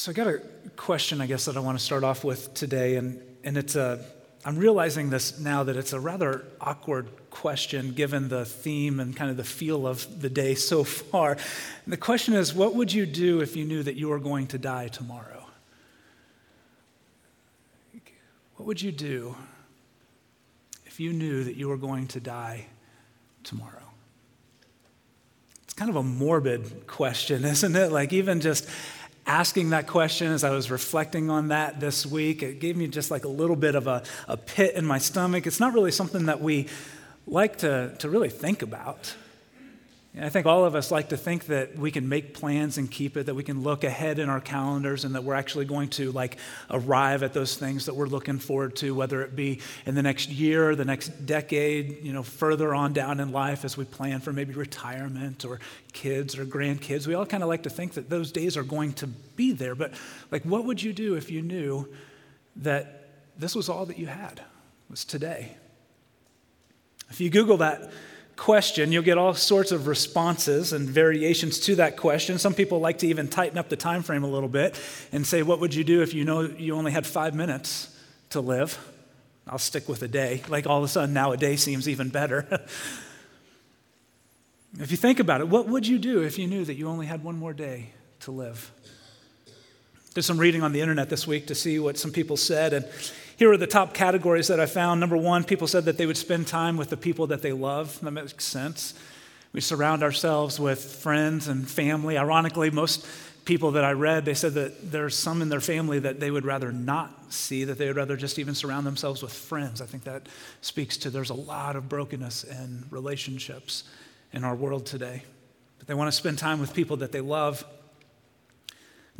So I got a question, I guess, that I want to start off with today, and, and it's a, I'm realizing this now that it's a rather awkward question given the theme and kind of the feel of the day so far. And the question is, what would you do if you knew that you were going to die tomorrow? What would you do if you knew that you were going to die tomorrow? It's kind of a morbid question, isn't it? Like, even just asking that question as I was reflecting on that this week, it gave me just like a little bit of a, a pit in my stomach. It's not really something that we like to, to really think about. I think all of us like to think that we can make plans and keep it, that we can look ahead in our calendars and that we're actually going to like arrive at those things that we're looking forward to, whether it be in the next year, the next decade, you know, further on down in life as we plan for maybe retirement or kids or grandkids. We all kind of like to think that those days are going to be there. But like, what would you do if you knew that this was all that you had, was today? If you Google that, question, you'll get all sorts of responses and variations to that question. Some people like to even tighten up the time frame a little bit and say, What would you do if you know you only had five minutes to live? I'll stick with a day. Like all of a sudden, now a day seems even better. if you think about it, what would you do if you knew that you only had one more day to live? Did some reading on the internet this week to see what some people said, and here are the top categories that I found. Number one, people said that they would spend time with the people that they love. That makes sense. We surround ourselves with friends and family. Ironically, most people that I read, they said that there's some in their family that they would rather not see, that they would rather just even surround themselves with friends. I think that speaks to there's a lot of brokenness in relationships in our world today. But they want to spend time with people that they love.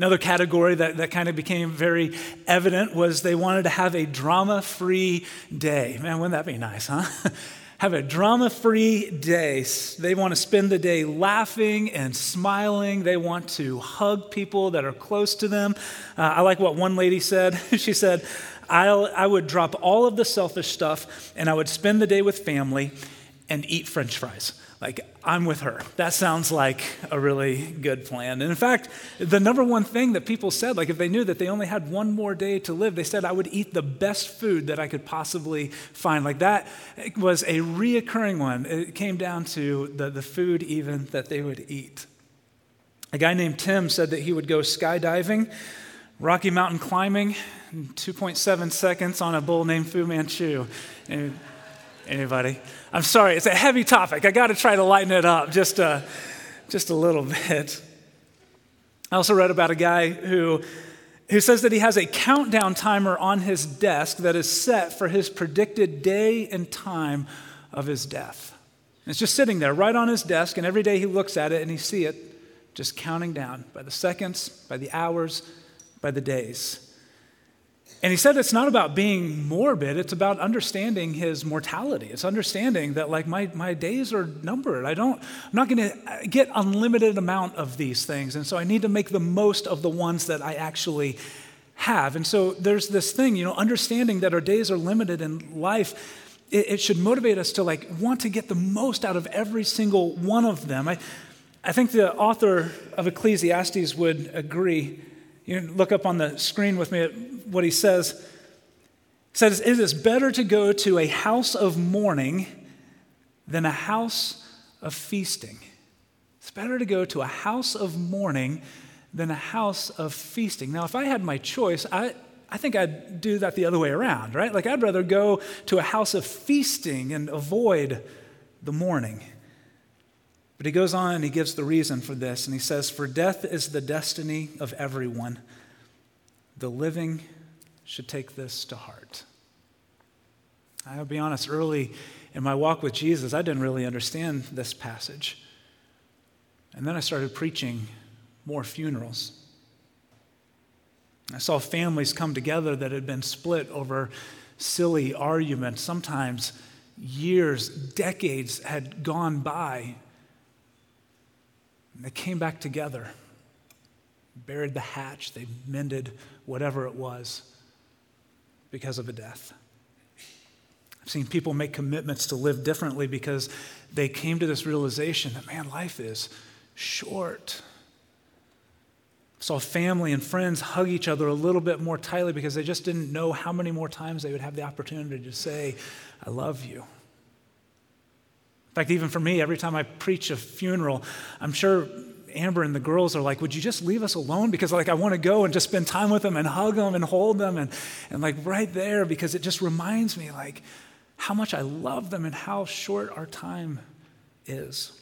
Another category that, that kind of became very evident was they wanted to have a drama free day. Man, wouldn't that be nice, huh? have a drama free day. They want to spend the day laughing and smiling. They want to hug people that are close to them. Uh, I like what one lady said. she said, I'll, I would drop all of the selfish stuff and I would spend the day with family and eat french fries. Like, I'm with her. That sounds like a really good plan. And in fact, the number one thing that people said, like if they knew that they only had one more day to live, they said, I would eat the best food that I could possibly find. Like that was a reoccurring one. It came down to the, the food, even that they would eat. A guy named Tim said that he would go skydiving, Rocky Mountain climbing, 2.7 seconds on a bull named Fu Manchu. And Anybody? I'm sorry, it's a heavy topic. I got to try to lighten it up just a, just a little bit. I also read about a guy who, who says that he has a countdown timer on his desk that is set for his predicted day and time of his death. And it's just sitting there right on his desk, and every day he looks at it and he sees it just counting down by the seconds, by the hours, by the days. And he said it's not about being morbid, it's about understanding his mortality. It's understanding that like my, my days are numbered. I don't, I'm not gonna get unlimited amount of these things. And so I need to make the most of the ones that I actually have. And so there's this thing, you know, understanding that our days are limited in life, it, it should motivate us to like want to get the most out of every single one of them. I, I think the author of Ecclesiastes would agree. You look up on the screen with me what he says. He says, It is better to go to a house of mourning than a house of feasting. It's better to go to a house of mourning than a house of feasting. Now, if I had my choice, I, I think I'd do that the other way around, right? Like, I'd rather go to a house of feasting and avoid the mourning. But he goes on and he gives the reason for this, and he says, For death is the destiny of everyone, the living should take this to heart. I'll be honest, early in my walk with Jesus, I didn't really understand this passage. And then I started preaching more funerals. I saw families come together that had been split over silly arguments. Sometimes years, decades had gone by. And they came back together, buried the hatch, they mended whatever it was because of a death. I've seen people make commitments to live differently because they came to this realization that, man, life is short. Saw family and friends hug each other a little bit more tightly because they just didn't know how many more times they would have the opportunity to say, I love you. In fact, even for me, every time I preach a funeral, I'm sure Amber and the girls are like, Would you just leave us alone? Because like I want to go and just spend time with them and hug them and hold them and, and like right there because it just reminds me like how much I love them and how short our time is.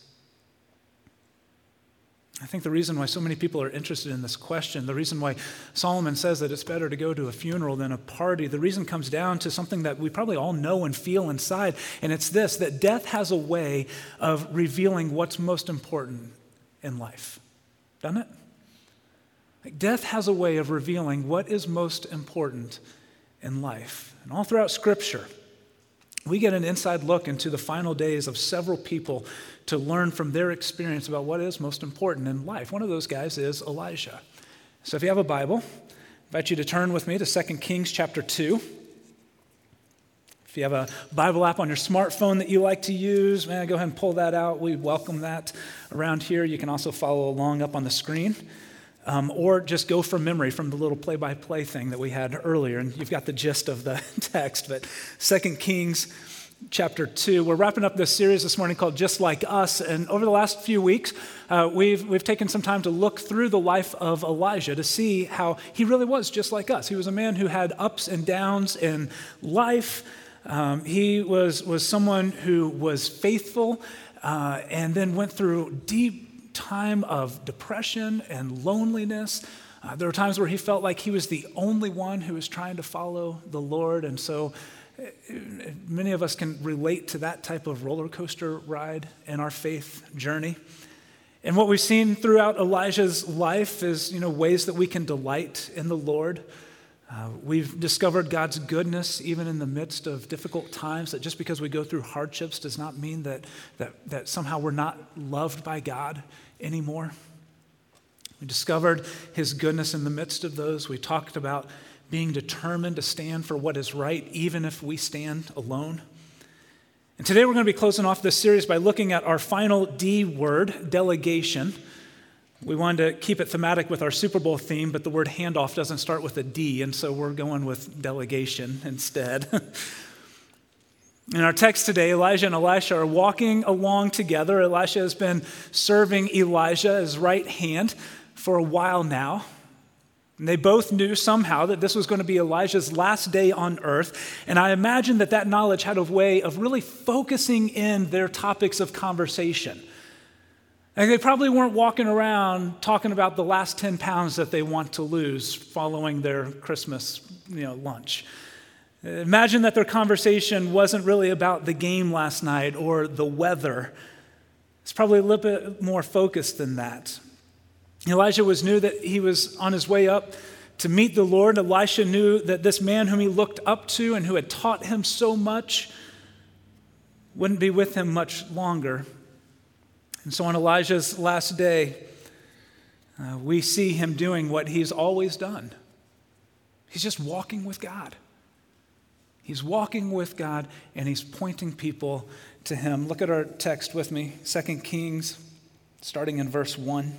I think the reason why so many people are interested in this question, the reason why Solomon says that it's better to go to a funeral than a party, the reason comes down to something that we probably all know and feel inside, and it's this that death has a way of revealing what's most important in life. Doesn't it? Like death has a way of revealing what is most important in life. And all throughout Scripture, we get an inside look into the final days of several people to learn from their experience about what is most important in life. One of those guys is Elijah. So if you have a Bible, I invite you to turn with me to 2 Kings chapter 2. If you have a Bible app on your smartphone that you like to use, man, go ahead and pull that out. We welcome that around here. You can also follow along up on the screen. Um, or just go from memory from the little play by play thing that we had earlier, and you've got the gist of the text. But 2 Kings chapter 2. We're wrapping up this series this morning called Just Like Us. And over the last few weeks, uh, we've, we've taken some time to look through the life of Elijah to see how he really was just like us. He was a man who had ups and downs in life. Um, he was, was someone who was faithful uh, and then went through deep time of depression and loneliness. Uh, there were times where he felt like he was the only one who was trying to follow the Lord. And so Many of us can relate to that type of roller coaster ride in our faith journey. And what we've seen throughout Elijah's life is, you know, ways that we can delight in the Lord. Uh, we've discovered God's goodness even in the midst of difficult times, that just because we go through hardships does not mean that, that, that somehow we're not loved by God anymore. We discovered his goodness in the midst of those. We talked about being determined to stand for what is right, even if we stand alone. And today we're going to be closing off this series by looking at our final D word, delegation. We wanted to keep it thematic with our Super Bowl theme, but the word handoff doesn't start with a D, and so we're going with delegation instead. In our text today, Elijah and Elisha are walking along together. Elisha has been serving Elijah as right hand for a while now. And they both knew somehow that this was going to be Elijah's last day on earth. And I imagine that that knowledge had a way of really focusing in their topics of conversation. And they probably weren't walking around talking about the last 10 pounds that they want to lose following their Christmas you know, lunch. Imagine that their conversation wasn't really about the game last night or the weather. It's probably a little bit more focused than that. Elijah was knew that he was on his way up to meet the Lord. Elisha knew that this man whom he looked up to and who had taught him so much wouldn't be with him much longer. And so on Elijah's last day, uh, we see him doing what he's always done. He's just walking with God. He's walking with God and he's pointing people to him. Look at our text with me, 2 Kings, starting in verse 1.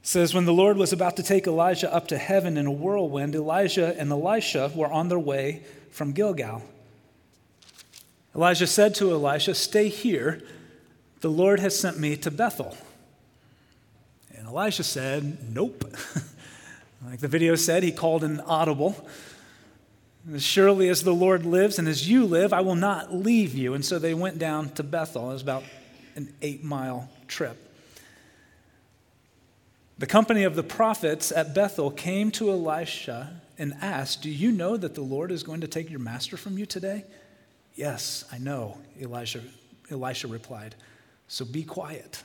says, When the Lord was about to take Elijah up to heaven in a whirlwind, Elijah and Elisha were on their way from Gilgal. Elijah said to Elisha, Stay here. The Lord has sent me to Bethel. And Elisha said, Nope. like the video said, he called an audible. As surely as the Lord lives and as you live, I will not leave you. And so they went down to Bethel. It was about an eight mile trip. The company of the prophets at Bethel came to Elisha and asked, Do you know that the Lord is going to take your master from you today? Yes, I know, Elijah, Elisha replied. So be quiet.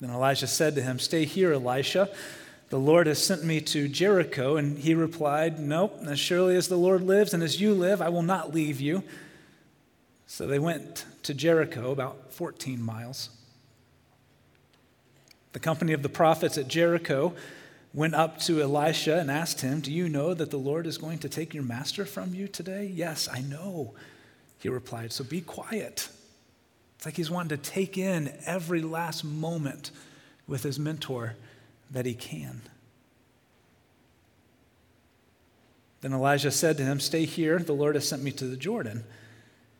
Then Elijah said to him, Stay here, Elisha. The Lord has sent me to Jericho. And he replied, Nope, as surely as the Lord lives and as you live, I will not leave you. So they went to Jericho, about 14 miles. The company of the prophets at Jericho went up to Elisha and asked him, Do you know that the Lord is going to take your master from you today? Yes, I know, he replied. So be quiet. It's like he's wanting to take in every last moment with his mentor that he can. Then Elijah said to him, Stay here, the Lord has sent me to the Jordan.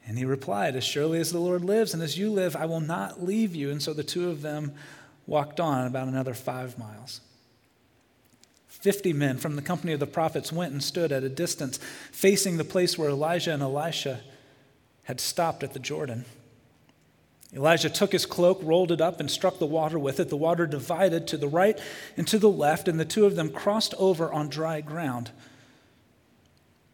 And he replied, As surely as the Lord lives and as you live, I will not leave you. And so the two of them walked on about another five miles. Fifty men from the company of the prophets went and stood at a distance, facing the place where Elijah and Elisha had stopped at the Jordan. Elijah took his cloak, rolled it up, and struck the water with it. The water divided to the right and to the left, and the two of them crossed over on dry ground.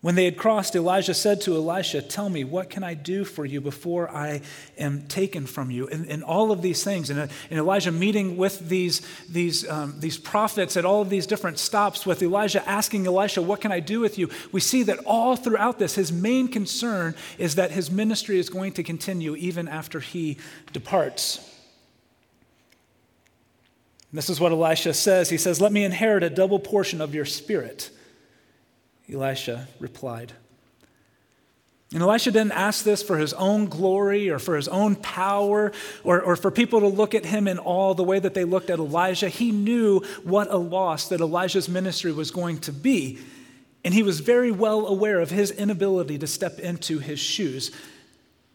When they had crossed, Elijah said to Elisha, Tell me, what can I do for you before I am taken from you? And, and all of these things, and, and Elijah meeting with these, these, um, these prophets at all of these different stops, with Elijah asking Elisha, What can I do with you? We see that all throughout this, his main concern is that his ministry is going to continue even after he departs. This is what Elisha says. He says, Let me inherit a double portion of your spirit. Elisha replied. And Elisha didn't ask this for his own glory or for his own power or, or for people to look at him in awe the way that they looked at Elijah. He knew what a loss that Elijah's ministry was going to be. And he was very well aware of his inability to step into his shoes.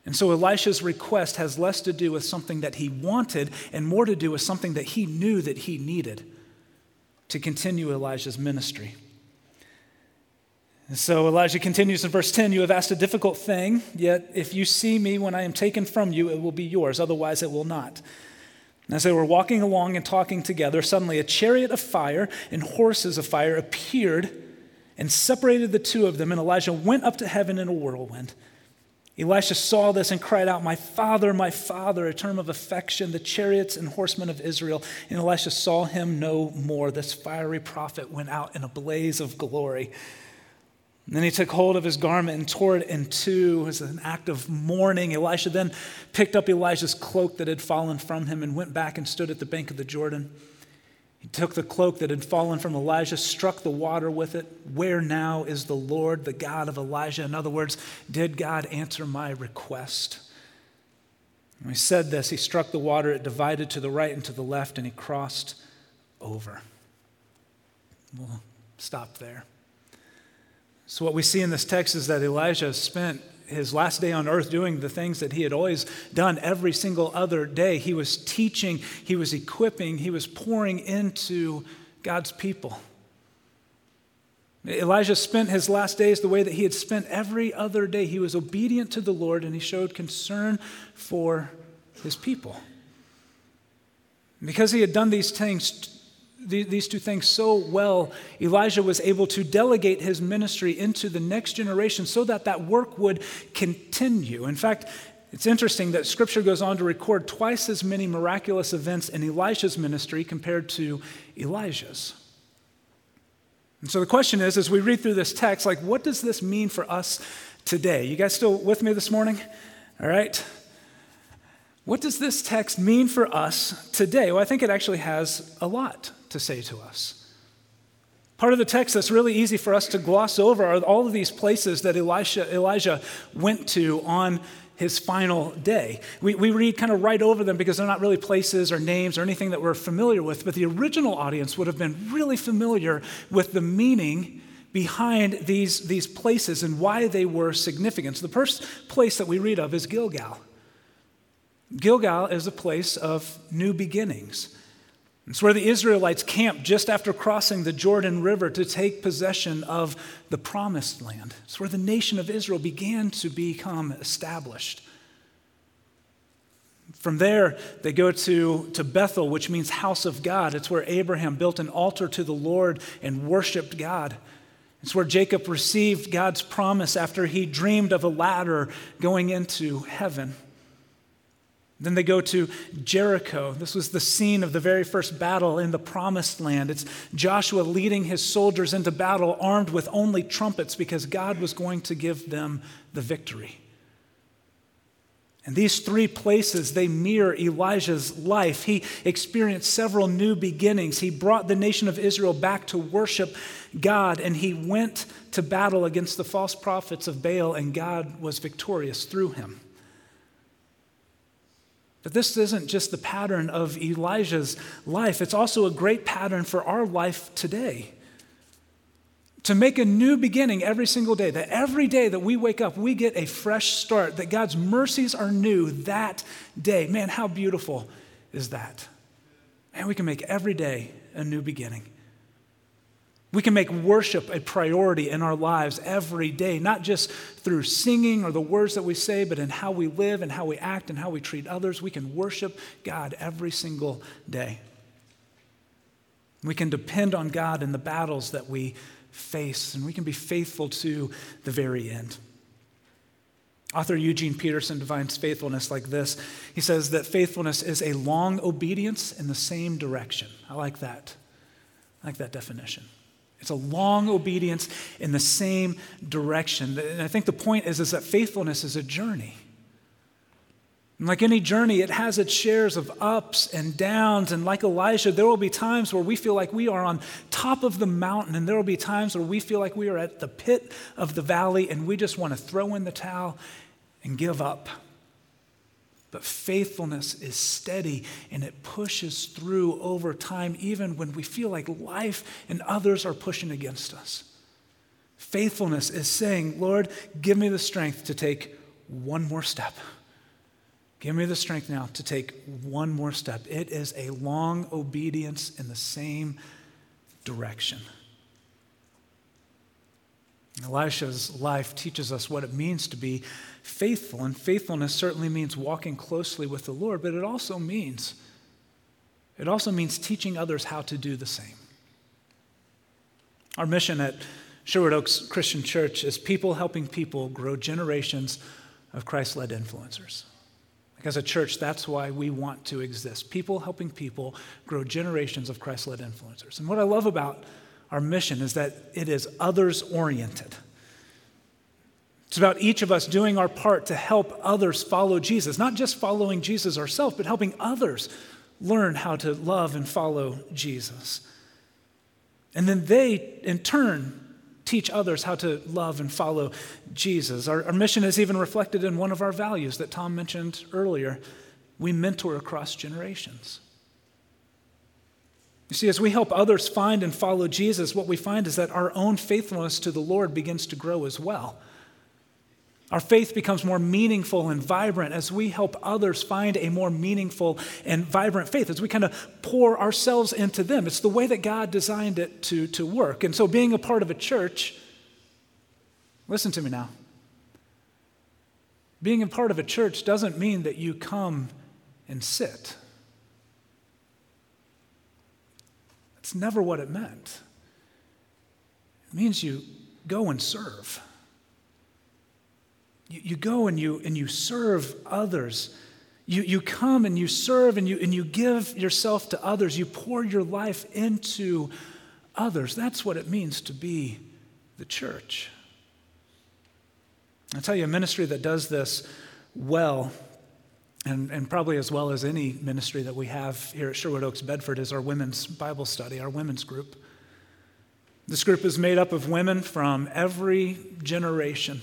And so Elisha's request has less to do with something that he wanted and more to do with something that he knew that he needed to continue Elijah's ministry. And so Elijah continues in verse 10 You have asked a difficult thing, yet if you see me when I am taken from you, it will be yours. Otherwise, it will not. as they were walking along and talking together, suddenly a chariot of fire and horses of fire appeared and separated the two of them, and Elijah went up to heaven in a whirlwind. Elisha saw this and cried out, My father, my father, a term of affection, the chariots and horsemen of Israel. And Elisha saw him no more. This fiery prophet went out in a blaze of glory. And then he took hold of his garment and tore it in two as an act of mourning. Elisha then picked up Elijah's cloak that had fallen from him and went back and stood at the bank of the Jordan. He took the cloak that had fallen from Elijah, struck the water with it. Where now is the Lord, the God of Elijah? In other words, did God answer my request? When he said this, he struck the water, it divided to the right and to the left, and he crossed over. We'll stop there. So, what we see in this text is that Elijah spent his last day on earth doing the things that he had always done every single other day. He was teaching, he was equipping, he was pouring into God's people. Elijah spent his last days the way that he had spent every other day. He was obedient to the Lord and he showed concern for his people. Because he had done these things these two things so well, Elijah was able to delegate his ministry into the next generation so that that work would continue. In fact, it's interesting that scripture goes on to record twice as many miraculous events in Elisha's ministry compared to Elijah's. And so the question is, as we read through this text, like, what does this mean for us today? You guys still with me this morning? All right. What does this text mean for us today? Well, I think it actually has a lot to say to us. Part of the text that's really easy for us to gloss over are all of these places that Elisha, Elijah went to on his final day. We, we read kind of right over them because they're not really places or names or anything that we're familiar with, but the original audience would have been really familiar with the meaning behind these, these places and why they were significant. So the first place that we read of is Gilgal. Gilgal is a place of new beginnings. It's where the Israelites camped just after crossing the Jordan River to take possession of the promised land. It's where the nation of Israel began to become established. From there, they go to, to Bethel, which means house of God. It's where Abraham built an altar to the Lord and worshiped God. It's where Jacob received God's promise after he dreamed of a ladder going into heaven. Then they go to Jericho. This was the scene of the very first battle in the promised land. It's Joshua leading his soldiers into battle armed with only trumpets because God was going to give them the victory. And these three places, they mirror Elijah's life. He experienced several new beginnings. He brought the nation of Israel back to worship God, and he went to battle against the false prophets of Baal, and God was victorious through him. But this isn't just the pattern of Elijah's life, it's also a great pattern for our life today. To make a new beginning every single day, that every day that we wake up, we get a fresh start, that God's mercies are new that day. Man, how beautiful is that? And we can make every day a new beginning. We can make worship a priority in our lives every day, not just through singing or the words that we say, but in how we live and how we act and how we treat others. We can worship God every single day. We can depend on God in the battles that we face, and we can be faithful to the very end. Author Eugene Peterson defines faithfulness like this. He says that faithfulness is a long obedience in the same direction. I like that. I like that definition. It's a long obedience in the same direction. And I think the point is, is that faithfulness is a journey. And like any journey, it has its shares of ups and downs. And like Elijah, there will be times where we feel like we are on top of the mountain, and there will be times where we feel like we are at the pit of the valley, and we just want to throw in the towel and give up. But faithfulness is steady and it pushes through over time, even when we feel like life and others are pushing against us. Faithfulness is saying, Lord, give me the strength to take one more step. Give me the strength now to take one more step. It is a long obedience in the same direction. Elisha's life teaches us what it means to be faithful, and faithfulness certainly means walking closely with the Lord, but it also means it also means teaching others how to do the same. Our mission at Sherwood Oaks Christian Church is people helping people grow generations of Christ-led influencers. Like as a church, that's why we want to exist. People helping people grow generations of Christ-led influencers. And what I love about our mission is that it is others oriented. It's about each of us doing our part to help others follow Jesus, not just following Jesus ourselves, but helping others learn how to love and follow Jesus. And then they, in turn, teach others how to love and follow Jesus. Our, our mission is even reflected in one of our values that Tom mentioned earlier. We mentor across generations. You see, as we help others find and follow Jesus, what we find is that our own faithfulness to the Lord begins to grow as well. Our faith becomes more meaningful and vibrant as we help others find a more meaningful and vibrant faith, as we kind of pour ourselves into them. It's the way that God designed it to, to work. And so, being a part of a church, listen to me now. Being a part of a church doesn't mean that you come and sit. It's never what it meant. It means you go and serve. You, you go and you, and you serve others. You, you come and you serve and you, and you give yourself to others. You pour your life into others. That's what it means to be the church. I'll tell you, a ministry that does this well and, and probably as well as any ministry that we have here at Sherwood Oaks Bedford, is our women's Bible study, our women's group. This group is made up of women from every generation.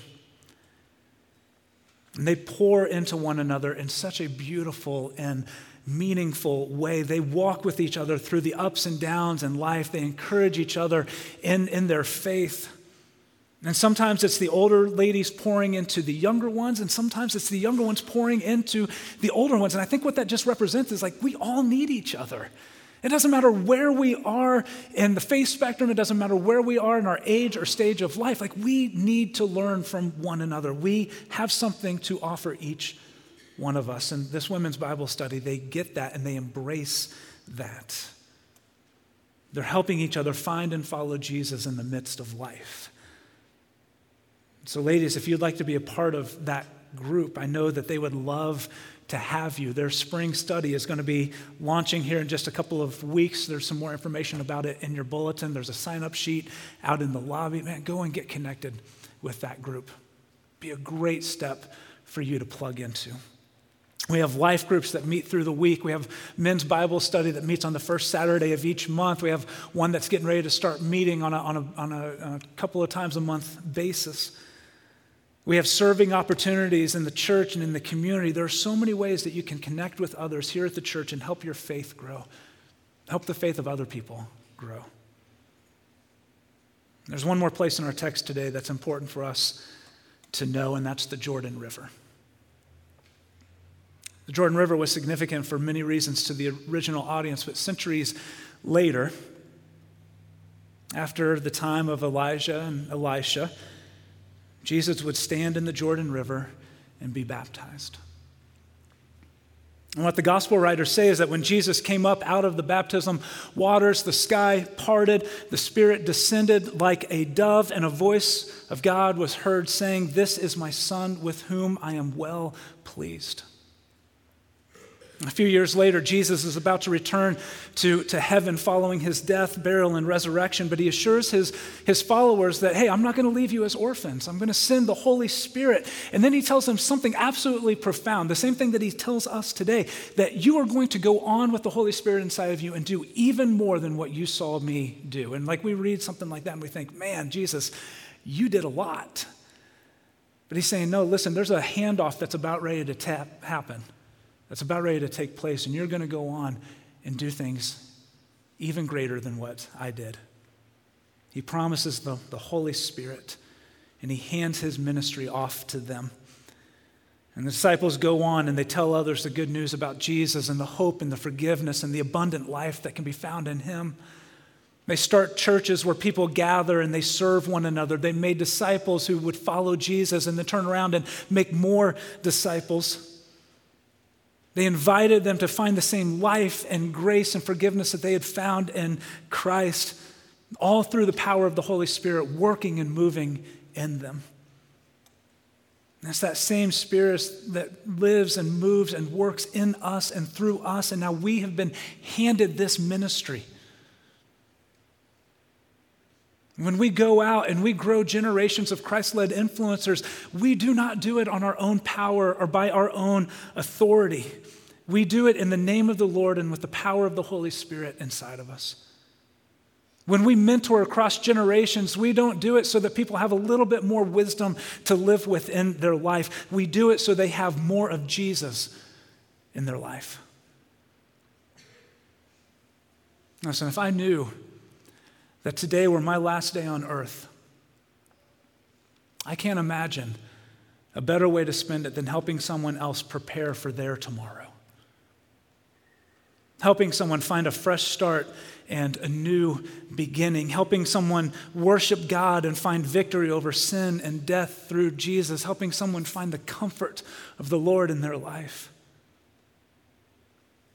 And they pour into one another in such a beautiful and meaningful way. They walk with each other through the ups and downs in life. They encourage each other in, in their faith. And sometimes it's the older ladies pouring into the younger ones, and sometimes it's the younger ones pouring into the older ones. And I think what that just represents is like we all need each other. It doesn't matter where we are in the faith spectrum, it doesn't matter where we are in our age or stage of life. Like we need to learn from one another. We have something to offer each one of us. And this women's Bible study, they get that and they embrace that. They're helping each other find and follow Jesus in the midst of life. So, ladies, if you'd like to be a part of that group, I know that they would love to have you. Their spring study is going to be launching here in just a couple of weeks. There's some more information about it in your bulletin. There's a sign up sheet out in the lobby. Man, go and get connected with that group. Be a great step for you to plug into. We have life groups that meet through the week. We have men's Bible study that meets on the first Saturday of each month. We have one that's getting ready to start meeting on a, on a, on a, on a couple of times a month basis. We have serving opportunities in the church and in the community. There are so many ways that you can connect with others here at the church and help your faith grow, help the faith of other people grow. There's one more place in our text today that's important for us to know, and that's the Jordan River. The Jordan River was significant for many reasons to the original audience, but centuries later, after the time of Elijah and Elisha, Jesus would stand in the Jordan River and be baptized. And what the gospel writers say is that when Jesus came up out of the baptism waters, the sky parted, the Spirit descended like a dove, and a voice of God was heard saying, This is my Son with whom I am well pleased. A few years later, Jesus is about to return to, to heaven following his death, burial, and resurrection, but he assures his, his followers that, hey, I'm not going to leave you as orphans. I'm going to send the Holy Spirit. And then he tells them something absolutely profound, the same thing that he tells us today, that you are going to go on with the Holy Spirit inside of you and do even more than what you saw me do. And like we read something like that and we think, man, Jesus, you did a lot. But he's saying, no, listen, there's a handoff that's about ready to tap, happen that's about ready to take place, and you're going to go on and do things even greater than what I did. He promises the, the Holy Spirit, and he hands his ministry off to them. And the disciples go on and they tell others the good news about Jesus and the hope and the forgiveness and the abundant life that can be found in him. They start churches where people gather and they serve one another. They made disciples who would follow Jesus and then turn around and make more disciples. They invited them to find the same life and grace and forgiveness that they had found in Christ, all through the power of the Holy Spirit working and moving in them. And it's that same Spirit that lives and moves and works in us and through us. And now we have been handed this ministry. When we go out and we grow generations of Christ led influencers, we do not do it on our own power or by our own authority. We do it in the name of the Lord and with the power of the Holy Spirit inside of us. When we mentor across generations, we don't do it so that people have a little bit more wisdom to live within their life. We do it so they have more of Jesus in their life. Listen, if I knew that today were my last day on earth. I can't imagine a better way to spend it than helping someone else prepare for their tomorrow. Helping someone find a fresh start and a new beginning. Helping someone worship God and find victory over sin and death through Jesus. Helping someone find the comfort of the Lord in their life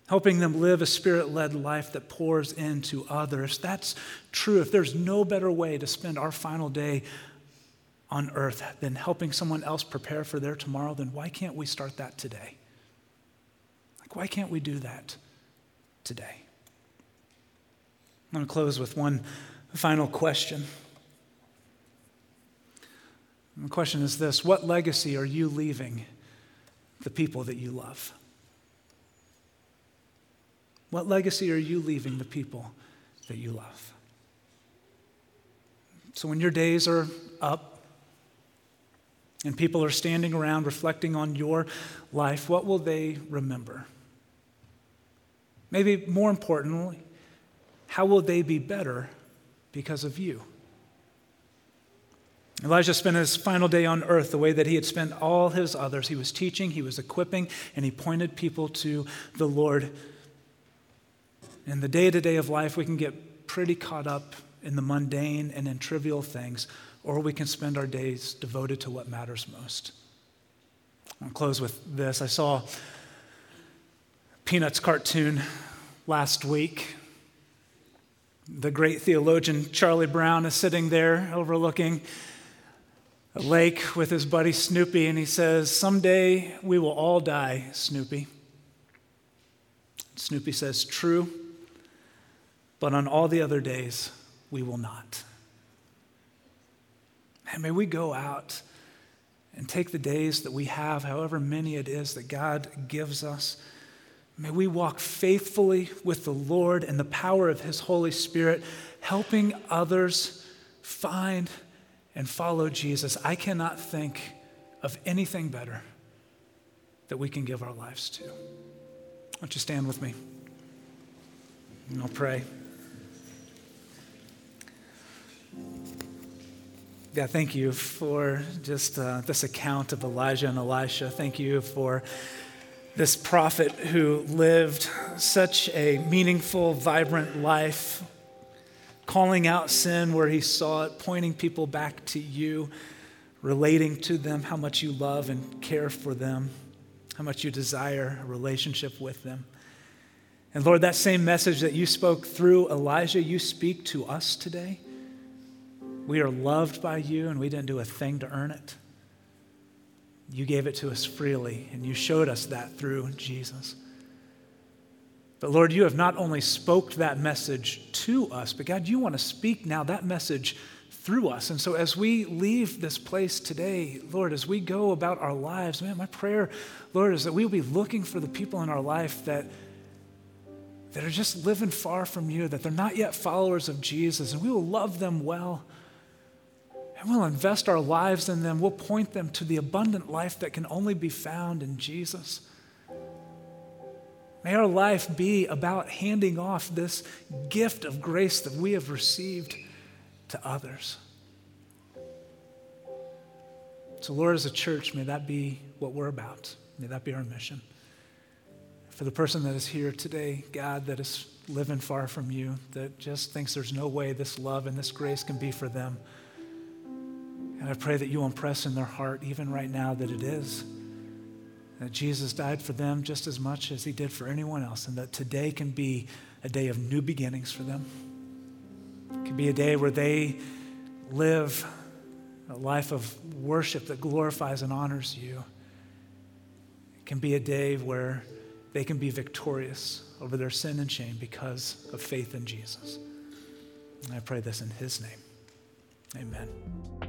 helping them live a spirit led life that pours into others. That's true. If there's no better way to spend our final day on earth than helping someone else prepare for their tomorrow, then why can't we start that today? Like, why can't we do that today? I'm going to close with one final question. The question is this What legacy are you leaving the people that you love? What legacy are you leaving the people that you love? So when your days are up and people are standing around reflecting on your life, what will they remember? Maybe more importantly, how will they be better because of you? Elijah spent his final day on earth the way that he had spent all his others. He was teaching, he was equipping, and he pointed people to the Lord in the day to day of life, we can get pretty caught up in the mundane and in trivial things, or we can spend our days devoted to what matters most. I'll close with this. I saw a Peanuts cartoon last week. The great theologian Charlie Brown is sitting there overlooking a lake with his buddy Snoopy, and he says, Someday we will all die, Snoopy. Snoopy says, True but on all the other days, we will not. And may we go out and take the days that we have, however many it is that God gives us. May we walk faithfully with the Lord and the power of His Holy Spirit, helping others find and follow Jesus. I cannot think of anything better that we can give our lives to. Why don't you stand with me? And I'll pray. God, thank you for just uh, this account of Elijah and Elisha. Thank you for this prophet who lived such a meaningful, vibrant life, calling out sin where he saw it, pointing people back to you, relating to them how much you love and care for them, how much you desire a relationship with them. And Lord, that same message that you spoke through Elijah, you speak to us today. We are loved by you, and we didn't do a thing to earn it. You gave it to us freely, and you showed us that through Jesus. But Lord, you have not only spoke that message to us, but God, you want to speak now that message through us. And so as we leave this place today, Lord, as we go about our lives, man, my prayer, Lord, is that we will be looking for the people in our life that that are just living far from you, that they're not yet followers of Jesus, and we will love them well. And we'll invest our lives in them. We'll point them to the abundant life that can only be found in Jesus. May our life be about handing off this gift of grace that we have received to others. So, Lord, as a church, may that be what we're about. May that be our mission. For the person that is here today, God, that is living far from you, that just thinks there's no way this love and this grace can be for them. And I pray that you impress in their heart, even right now, that it is. That Jesus died for them just as much as he did for anyone else, and that today can be a day of new beginnings for them. It can be a day where they live a life of worship that glorifies and honors you. It can be a day where they can be victorious over their sin and shame because of faith in Jesus. And I pray this in his name. Amen.